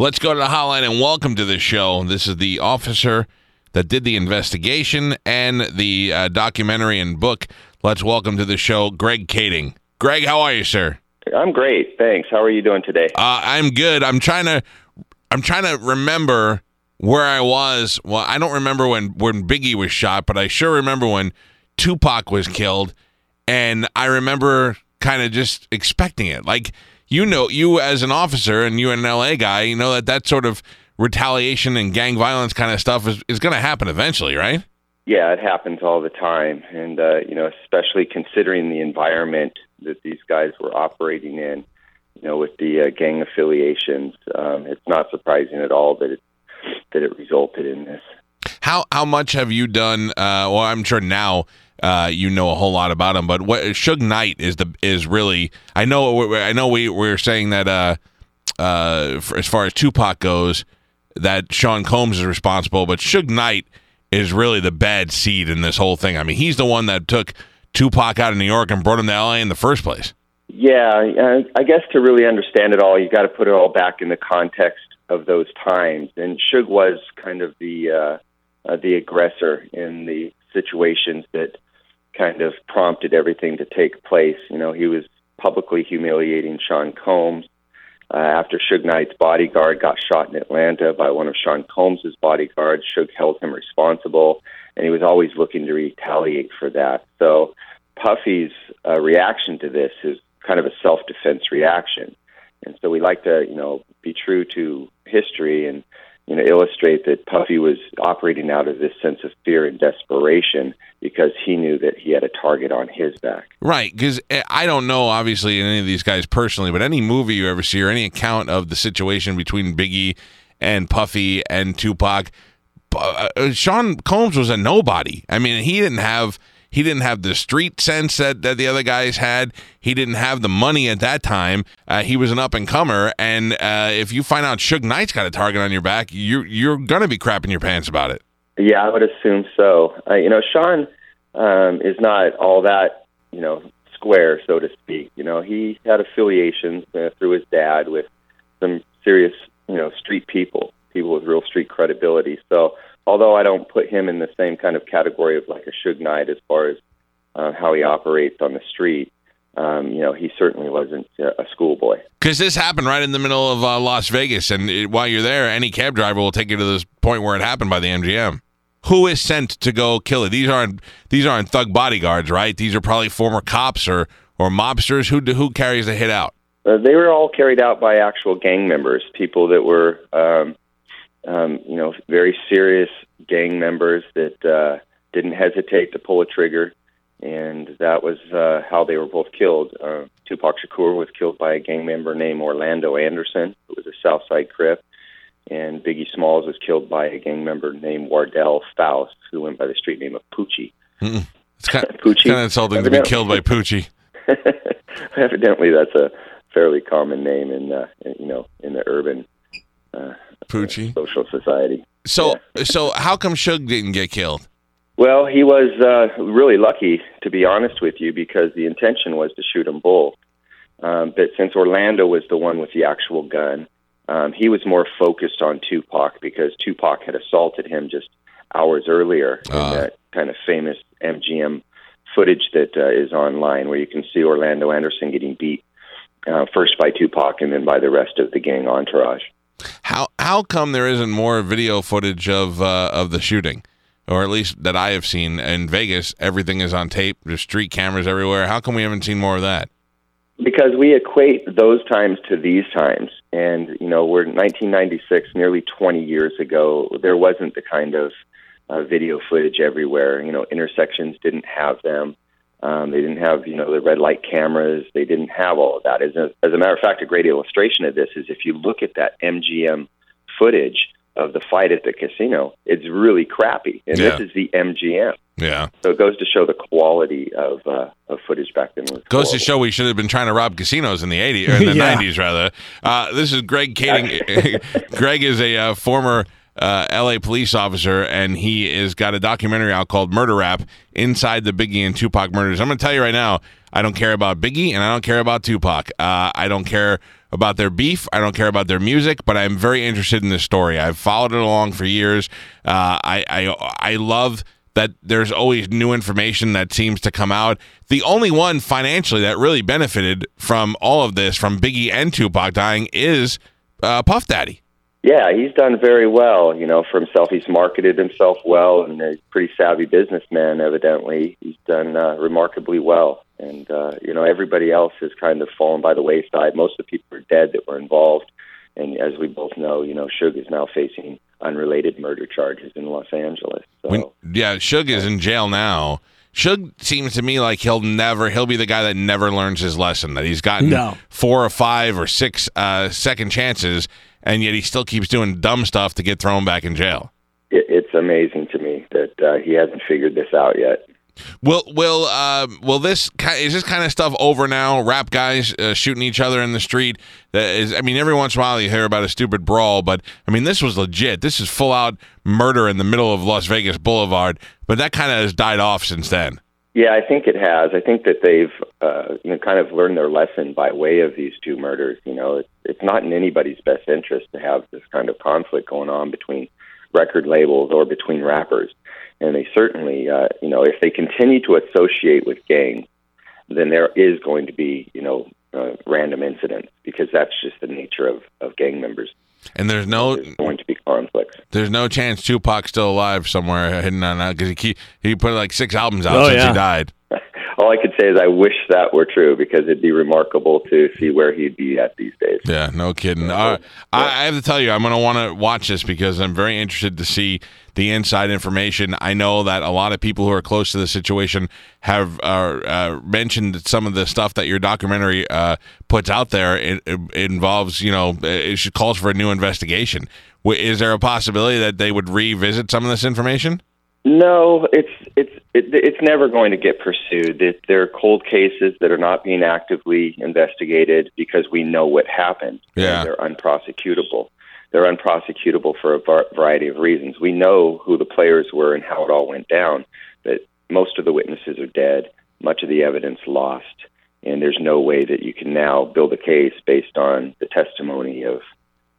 Let's go to the hotline and welcome to the show. This is the officer that did the investigation and the uh, documentary and book. Let's welcome to the show Greg Kading. Greg, how are you, sir? I'm great, thanks. How are you doing today? Uh, I'm good. I'm trying to, I'm trying to remember where I was. Well, I don't remember when when Biggie was shot, but I sure remember when Tupac was killed, and I remember kind of just expecting it. Like you know, you as an officer and you an LA guy, you know that that sort of retaliation and gang violence kind of stuff is, is going to happen eventually, right? Yeah, it happens all the time, and uh, you know, especially considering the environment that these guys were operating in. You know, with the uh, gang affiliations, um, it's not surprising at all that it that it resulted in this. How how much have you done? Uh, well, I'm sure now uh, you know a whole lot about him, but what Suge Knight is the is really. I know I know we we're saying that uh, uh, for, as far as Tupac goes, that Sean Combs is responsible, but Suge Knight is really the bad seed in this whole thing. I mean, he's the one that took Tupac out of New York and brought him to LA in the first place. Yeah, I guess to really understand it all, you got to put it all back in the context of those times. And Suge was kind of the uh, uh, the aggressor in the situations that kind of prompted everything to take place. You know, he was publicly humiliating Sean Combs. Uh, after Suge Knight's bodyguard got shot in Atlanta by one of Sean Combs's bodyguards, Suge held him responsible, and he was always looking to retaliate for that. So Puffy's uh, reaction to this is kind of a self-defense reaction, and so we like to, you know, be true to history and you know, illustrate that Puffy was operating out of this sense of fear and desperation because he knew that he had a target on his back. Right, because eh, I don't know, obviously, any of these guys personally, but any movie you ever see or any account of the situation between Biggie and Puffy and Tupac, uh, uh Sean Combs was a nobody. I mean, he didn't have he didn't have the street sense that, that the other guys had. He didn't have the money at that time. Uh, he was an up and comer, and uh, if you find out Suge Knight's got a target on your back, you're you're gonna be crapping your pants about it. Yeah, I would assume so. Uh, you know, Sean um, is not all that you know square, so to speak. You know, he had affiliations uh, through his dad with some serious you know street people, people with real street credibility. So although I don't put him in the same kind of category of like a Suge Knight as far as uh, how he operates on the street. Um, you know, he certainly wasn't a schoolboy. Because this happened right in the middle of uh, Las Vegas, and it, while you're there, any cab driver will take you to this point where it happened by the MGM. Who is sent to go kill it? These aren't these aren't thug bodyguards, right? These are probably former cops or or mobsters. Who who carries the hit out? Uh, they were all carried out by actual gang members, people that were um, um, you know, very serious gang members that uh, didn't hesitate to pull a trigger, and that was uh, how they were both killed. Uh, Tupac Shakur was killed by a gang member named Orlando Anderson, who was a Southside Crip, and Biggie Smalls was killed by a gang member named Wardell Fouse, who went by the street name of Poochie. Mm-mm. It's kind of, Poochie. kind of insulting to be killed by Poochie. Evidently, that's a fairly common name in, uh, you know, in the urban Poochie social society. So, yeah. so how come Suge didn't get killed? Well, he was uh, really lucky, to be honest with you, because the intention was to shoot them both. Um, but since Orlando was the one with the actual gun, um, he was more focused on Tupac because Tupac had assaulted him just hours earlier uh. in ah. that kind of famous MGM footage that uh, is online, where you can see Orlando Anderson getting beat uh, first by Tupac and then by the rest of the gang entourage. How how come there isn't more video footage of uh, of the shooting, or at least that I have seen in Vegas? Everything is on tape. There's street cameras everywhere. How come we haven't seen more of that? Because we equate those times to these times, and you know we're 1996, nearly 20 years ago. There wasn't the kind of uh, video footage everywhere. You know, intersections didn't have them. Um, they didn't have, you know, the red light cameras. They didn't have all of that. As a, as a matter of fact, a great illustration of this is if you look at that MGM footage of the fight at the casino, it's really crappy. And yeah. this is the MGM. Yeah. So it goes to show the quality of uh, of footage back then. Was goes to show we should have been trying to rob casinos in the 80s or in the yeah. 90s rather. Uh, this is Greg Kading. Greg is a uh, former uh, LA police officer, and he has got a documentary out called Murder Rap Inside the Biggie and Tupac Murders. I'm going to tell you right now, I don't care about Biggie and I don't care about Tupac. Uh, I don't care about their beef. I don't care about their music, but I'm very interested in this story. I've followed it along for years. Uh, I, I I love that there's always new information that seems to come out. The only one financially that really benefited from all of this, from Biggie and Tupac dying, is uh, Puff Daddy. Yeah, he's done very well. You know, for himself, he's marketed himself well, and a pretty savvy businessman. Evidently, he's done uh, remarkably well. And uh, you know, everybody else has kind of fallen by the wayside. Most of the people are dead that were involved. And as we both know, you know, Suge is now facing unrelated murder charges in Los Angeles. So. When, yeah, Suge is in jail now. Suge seems to me like he'll never he'll be the guy that never learns his lesson. That he's gotten No. four or five or six uh, second chances, and yet he still keeps doing dumb stuff to get thrown back in jail. it, it's amazing to me that uh, he hasn't figured this out yet. Will will uh, will this is this kind of stuff over now? Rap guys uh, shooting each other in the street. That is, I mean, every once in a while you hear about a stupid brawl, but I mean, this was legit. This is full out murder in the middle of Las Vegas Boulevard. But that kind of has died off since then. Yeah, I think it has. I think that they've uh, you know kind of learned their lesson by way of these two murders. You know, it's, it's not in anybody's best interest to have this kind of conflict going on between record labels or between rappers. And they certainly, uh, you know, if they continue to associate with gangs, then there is going to be, you know, uh, random incidents because that's just the nature of, of gang members. And there's no There's going to be conflicts. there's no chance Tupac's still alive somewhere hidden on that because he keep, he put like six albums out Oh, since yeah. he died. All I could say is I wish that were true because it'd be remarkable to see where he'd be at these days. Yeah, no kidding. Uh, I, I have to tell you, I'm going to want to watch this because I'm very interested to see the inside information. I know that a lot of people who are close to the situation have uh, uh, mentioned some of the stuff that your documentary uh, puts out there. It, it involves, you know, it calls for a new investigation. Is there a possibility that they would revisit some of this information? No, it's it's it, it's never going to get pursued. It, there are cold cases that are not being actively investigated because we know what happened. and Yeah. they're unprosecutable. They're unprosecutable for a var- variety of reasons. We know who the players were and how it all went down, but most of the witnesses are dead. Much of the evidence lost, and there's no way that you can now build a case based on the testimony of,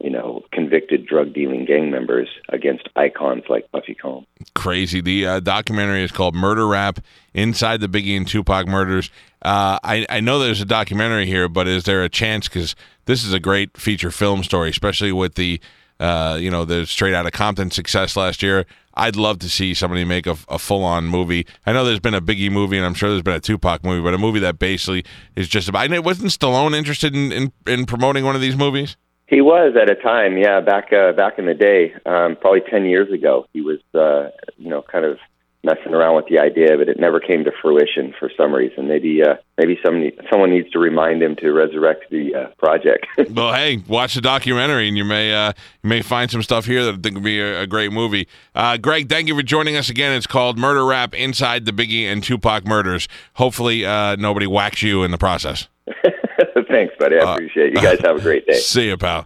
you know, convicted drug dealing gang members against icons like Puffy Combs. crazy. The uh, documentary is called Murder Rap Inside the Biggie and Tupac Murders. Uh, I, I know there's a documentary here, but is there a chance? Because this is a great feature film story, especially with the, uh, you know, the Straight out of Compton success last year. I'd love to see somebody make a, a full on movie. I know there's been a Biggie movie, and I'm sure there's been a Tupac movie, but a movie that basically is just about. Know, wasn't Stallone interested in, in, in promoting one of these movies? He was at a time, yeah, back uh, back in the day, um, probably ten years ago. He was, uh, you know, kind of messing around with the idea, but it never came to fruition for some reason. Maybe uh, maybe somebody someone needs to remind him to resurrect the uh, project. Well, hey, watch the documentary, and you may uh, you may find some stuff here that I think would be a, a great movie. Uh, Greg, thank you for joining us again. It's called Murder Rap: Inside the Biggie and Tupac Murders. Hopefully, uh, nobody whacks you in the process. Thanks, buddy. I appreciate it. You guys have a great day. See you, pal.